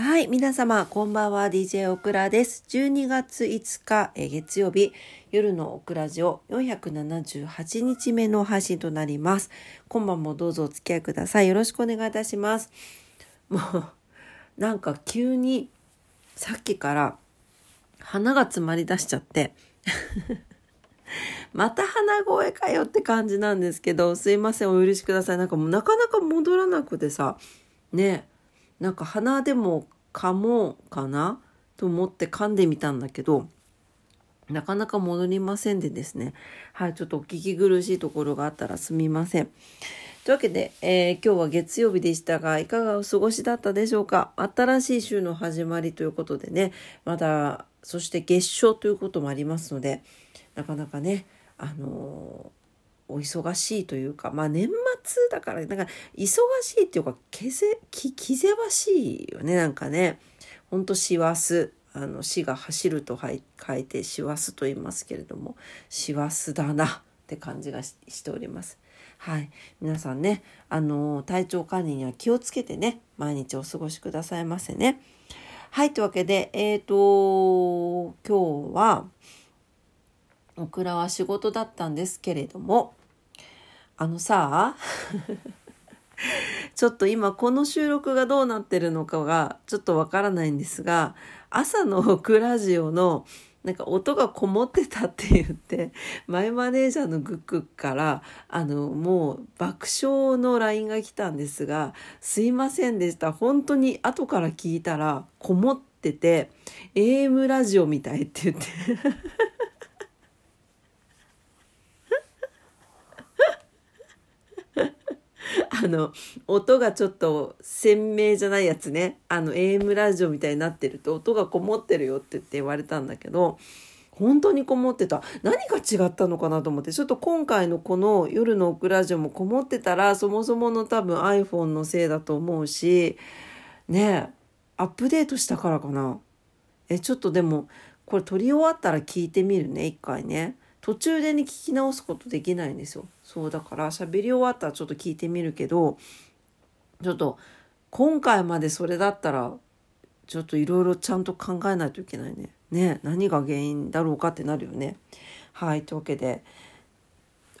はい、皆様、こんばんは、DJ オクラです。12月5日、え月曜日、夜のオクラジオ478日目の配信となります。今晩もどうぞお付き合いください。よろしくお願いいたします。もう、なんか急に、さっきから、鼻が詰まり出しちゃって、また鼻声かよって感じなんですけど、すいません、お許しください。なんかもうなかなか戻らなくてさ、ね、なんか鼻でも噛もうかな？と思って噛んでみたんだけど、なかなか戻りませんでですね。はい、ちょっとお聞き苦しいところがあったらすみません。というわけで、えー、今日は月曜日でしたが、いかがお過ごしだったでしょうか？新しい週の始まりということでね、まだ、そして月賞ということもありますので、なかなかね、あの、お忙しいというか、まあ年末だから、なんか忙しいっていうか、気ぜ、気、気ぜわしいよね、なんかね。ほんと師走。あの、死が走ると書いて師走と言いますけれども、師走だなって感じがしております。はい。皆さんね、あの、体調管理には気をつけてね、毎日お過ごしくださいませね。はい。というわけで、えっ、ー、と、今日は、オクラは仕事だったんですけれども、あのさ、ちょっと今この収録がどうなってるのかがちょっとわからないんですが、朝のクラジオのなんか音がこもってたって言って、前マネージャーのグックから、あの、もう爆笑の LINE が来たんですが、すいませんでした。本当に後から聞いたら、こもってて、AM ラジオみたいって言ってあの、音がちょっと鮮明じゃないやつね。あの、AM ラジオみたいになってると音がこもってるよって言って言われたんだけど、本当にこもってた。何が違ったのかなと思って、ちょっと今回のこの夜のオクラジオもこもってたら、そもそもの多分 iPhone のせいだと思うし、ねえ、アップデートしたからかな。え、ちょっとでも、これ撮り終わったら聞いてみるね、一回ね。途中でに聞き直すことできないんですよ。そうだから喋り終わったらちょっと聞いてみるけどちょっと今回までそれだったらちょっといろいろちゃんと考えないといけないね。ね何が原因だろうかってなるよね。はいというわけで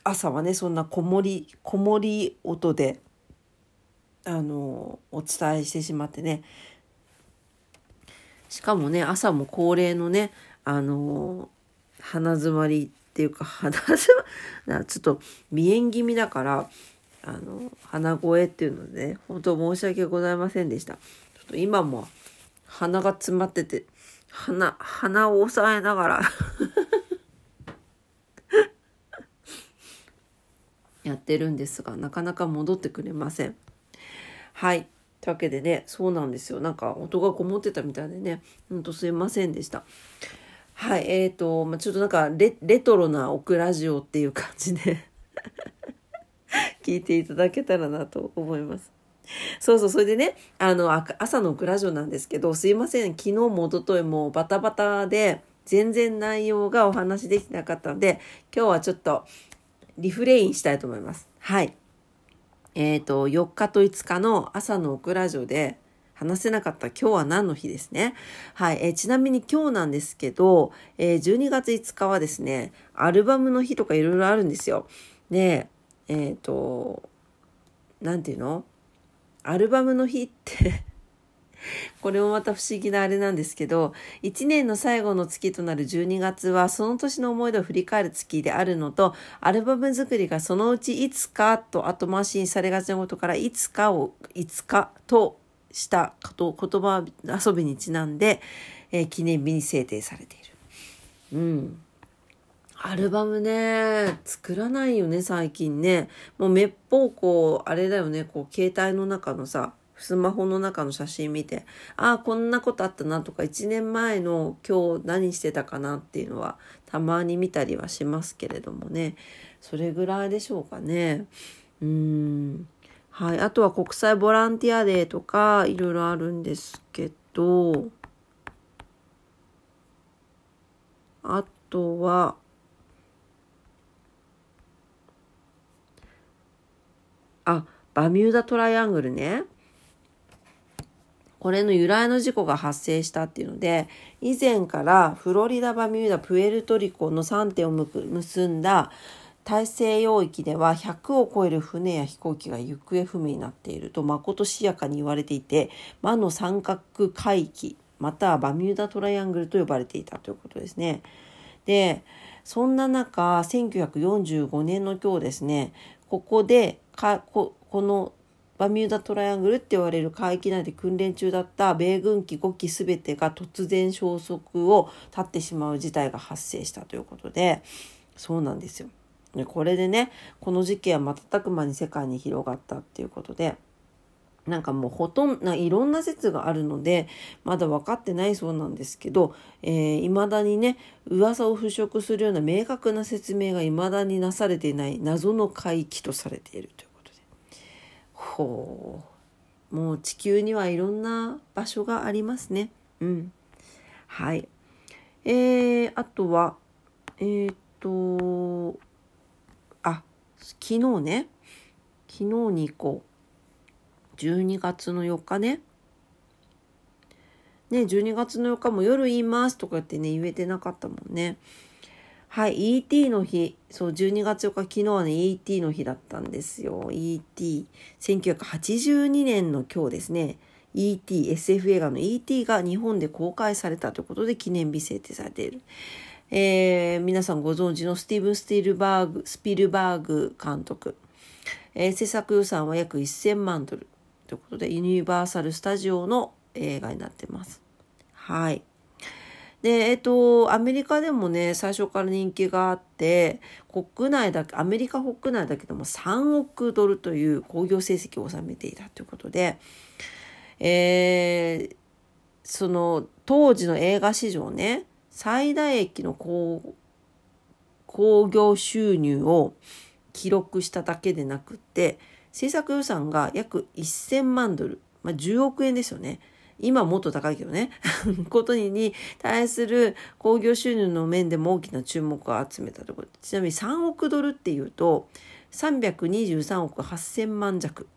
朝はねそんなこもりこもり音であのお伝えしてしまってねしかもね朝も恒例のねあの鼻づまりっていうか鼻 なちょっと鼻炎気味だからあの鼻声っていうので、ね、本当申し訳ございませんでした。ちょっと今も鼻が詰まってて鼻鼻を押さえながら やってるんですがなかなか戻ってくれません。はい。というわけでね、そうなんですよ。なんか音がこもってたみたいでね、ほんとすいませんでした。はい、えっ、ー、と、まあ、ちょっとなんかレ、レトロなオクラジオっていう感じで 聞いていただけたらなと思います。そうそう、それでね、あの、朝のオクラジオなんですけど、すいません、昨日も一昨日もバタバタで、全然内容がお話できなかったので、今日はちょっとリフレインしたいと思います。はい。えっ、ー、と、4日と5日の朝のオクラジオで、話せなかった今日は何の日ですね。はい。えー、ちなみに今日なんですけど、えー、12月5日はですね、アルバムの日とかいろいろあるんですよ。で、えっ、ー、と、なんていうの？アルバムの日って これもまた不思議なあれなんですけど、1年の最後の月となる12月は、その年の思い出を振り返る月であるのと、アルバム作りがそのうちいつかと後回しにされがちなことから、いつかを、いつかとした言葉遊びにちなんで、えー、記念日に制定されている。うん。アルバムね、作らないよね、最近ね。もうめっぽうこう、あれだよね、こう、携帯の中のさ、スマホの中の写真見て、ああ、こんなことあったなとか、1年前の今日何してたかなっていうのは、たまに見たりはしますけれどもね。それぐらいでしょうかね。うん。はい。あとは国際ボランティアデーとか、いろいろあるんですけど、あとは、あ、バミューダトライアングルね。これの由来の事故が発生したっていうので以前からフロリダバミューダプエルトリコの3点を結んだ大西洋域では100を超える船や飛行機が行方不明になっているとまことしやかに言われていて魔の三角海域またはバミューダトライアングルと呼ばれていたということですね。でそんな中1945年の今日ですねここでここのバミューダトライアングルって言われる海域内で訓練中だった米軍機5機全てが突然消息を絶ってしまう事態が発生したということでそうなんですよ。でこれでねこの事件は瞬く間に世界に広がったっていうことでなんかもうほとんどいろんな説があるのでまだ分かってないそうなんですけどいま、えー、だにね噂を払拭するような明確な説明がいまだになされていない謎の海域とされているということで。ほう。もう地球にはいろんな場所がありますね。うん、はい。えー、あとはえー、っと昨日ね昨日に行こう。12月の4日ね。ね12月の4日も夜言いますとか言ってね言えてなかったもんね。はい ET の日。そう12月4日昨日はね ET の日だったんですよ。ET1982 年の今日ですね。ET、SF 映画の ET が日本で公開されたということで記念日制定されている。えー、皆さんご存知のスティーブン・スティルバーグ、スピルバーグ監督。えー、制作予算は約1000万ドルということで、ユニバーサル・スタジオの映画になってます。はい。で、えっ、と、アメリカでもね、最初から人気があって、国内だけ、アメリカ国内だけでも3億ドルという興行成績を収めていたということで、えー、その当時の映画史上ね、最大益の興行収入を記録しただけでなくて制作予算が約1000万ドル、まあ、10億円ですよね。今もっと高いけどね。ことに対する興行収入の面でも大きな注目を集めたところ。ちなみに3億ドルっていうと323億8000万弱。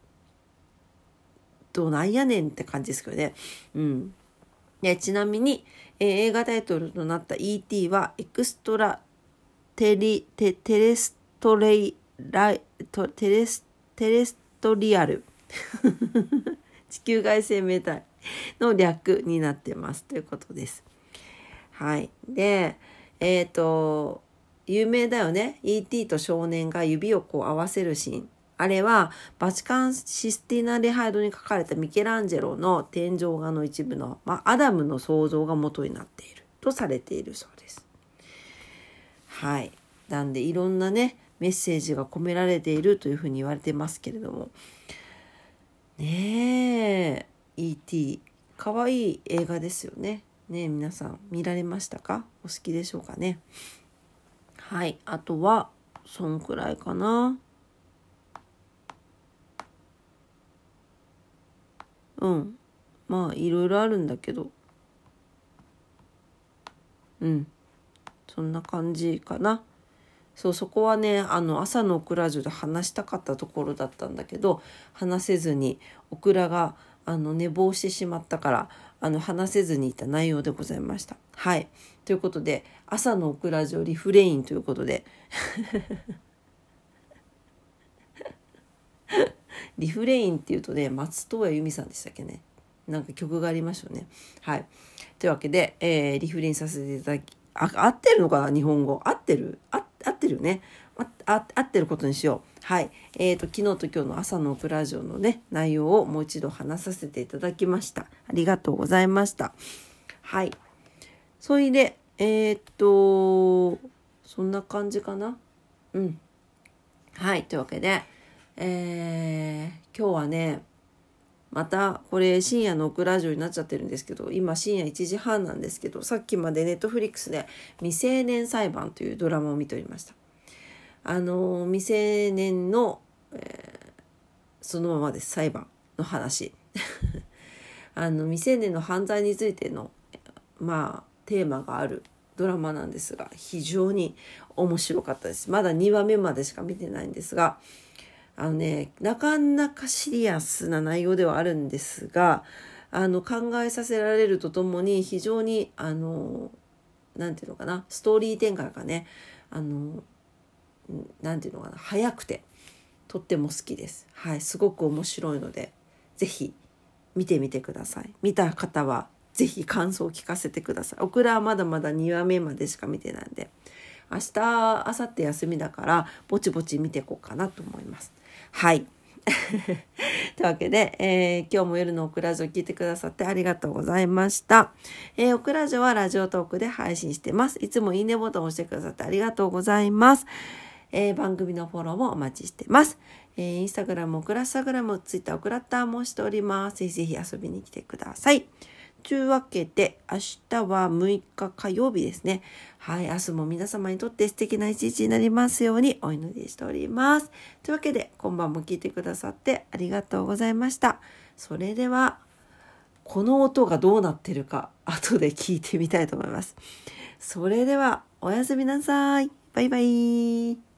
どうなんやねんって感じですけどね。うん。でちなみに、え、映画タイトルとなった E.T. は Extra terri te terrestrial ライト terres terrestrial 地球外生命体の略になってますということです。はい。で、えっ、ー、と、有名だよね。E.T. と少年が指をこう合わせるシーン。あれはバチカン・システィナ・レハイドに書かれたミケランジェロの天井画の一部の、まあ、アダムの創造が元になっているとされているそうです。はい。なんでいろんなねメッセージが込められているというふうに言われてますけれどもねえ E.T. かわいい映画ですよね。ね皆さん見られましたか？お好きでしょうかね？はいあとはそんくらいかな。うん。まあいろいろあるんだけど。うん。そんな感じかな。そうそこはねあの朝のオクラジオで話したかったところだったんだけど話せずにオクラがあの寝坊してしまったからあの話せずにいた内容でございました。はい。ということで朝のオクラジオリフレインということで。リフレインっていうとね松任谷由実さんでしたっけね。なんか曲がありましたよね。はい。というわけで、えー、リフレインさせていただきあ合ってるのかな日本語。合ってる？あ合ってるね。あ合ってることにしよう。はい。えーと、昨日と今日の朝のオクラジオのね内容をもう一度話させていただきました。ありがとうございました。はい。それでえっ、とそんな感じかな？うん。はい。というわけでえー、今日はねまたこれ深夜のオクラジオになっちゃってるんですけど今深夜1時半なんですけどさっきまでネットフリックスで未成年裁判というドラマを見ておりました。あの未成年の、えー、そのままです裁判の話。あの未成年の犯罪についてのまあテーマがあるドラマなんですが非常に面白かったです。まだ2話目までしか見てないんですがあのねなかなかシリアスな内容ではあるんですがあの考えさせられるとともに非常にあのなんていうのかなストーリー展開がねあのなんていうのかな早くてとっても好きです。はい、すごく面白いので是非見てみてください。見た方は是非感想を聞かせてください。オクラはまだまだ2話目までしか見てないんで明日明後日休みだからぼちぼち見ていこうかなと思います。はい。というわけで、えー、今日も夜のオクラジオ聞いてくださってありがとうございました。えー、オクラジオはラジオトークで配信してます。いつもいいねボタンを押してくださってありがとうございます。えー、番組のフォローもお待ちしてます。えー、インスタグラム、オクラスタグラム、ツイッター、オクラッターもしております。ぜひぜひ遊びに来てください。というわけで、明日は6日火曜日ですね。はい、明日も皆様にとって素敵な一日になりますようにお祈りしております。というわけで、今晩も聞いてくださってありがとうございました。それでは、この音がどうなってるか、後で聞いてみたいと思います。それでは、おやすみなさい。バイバイ。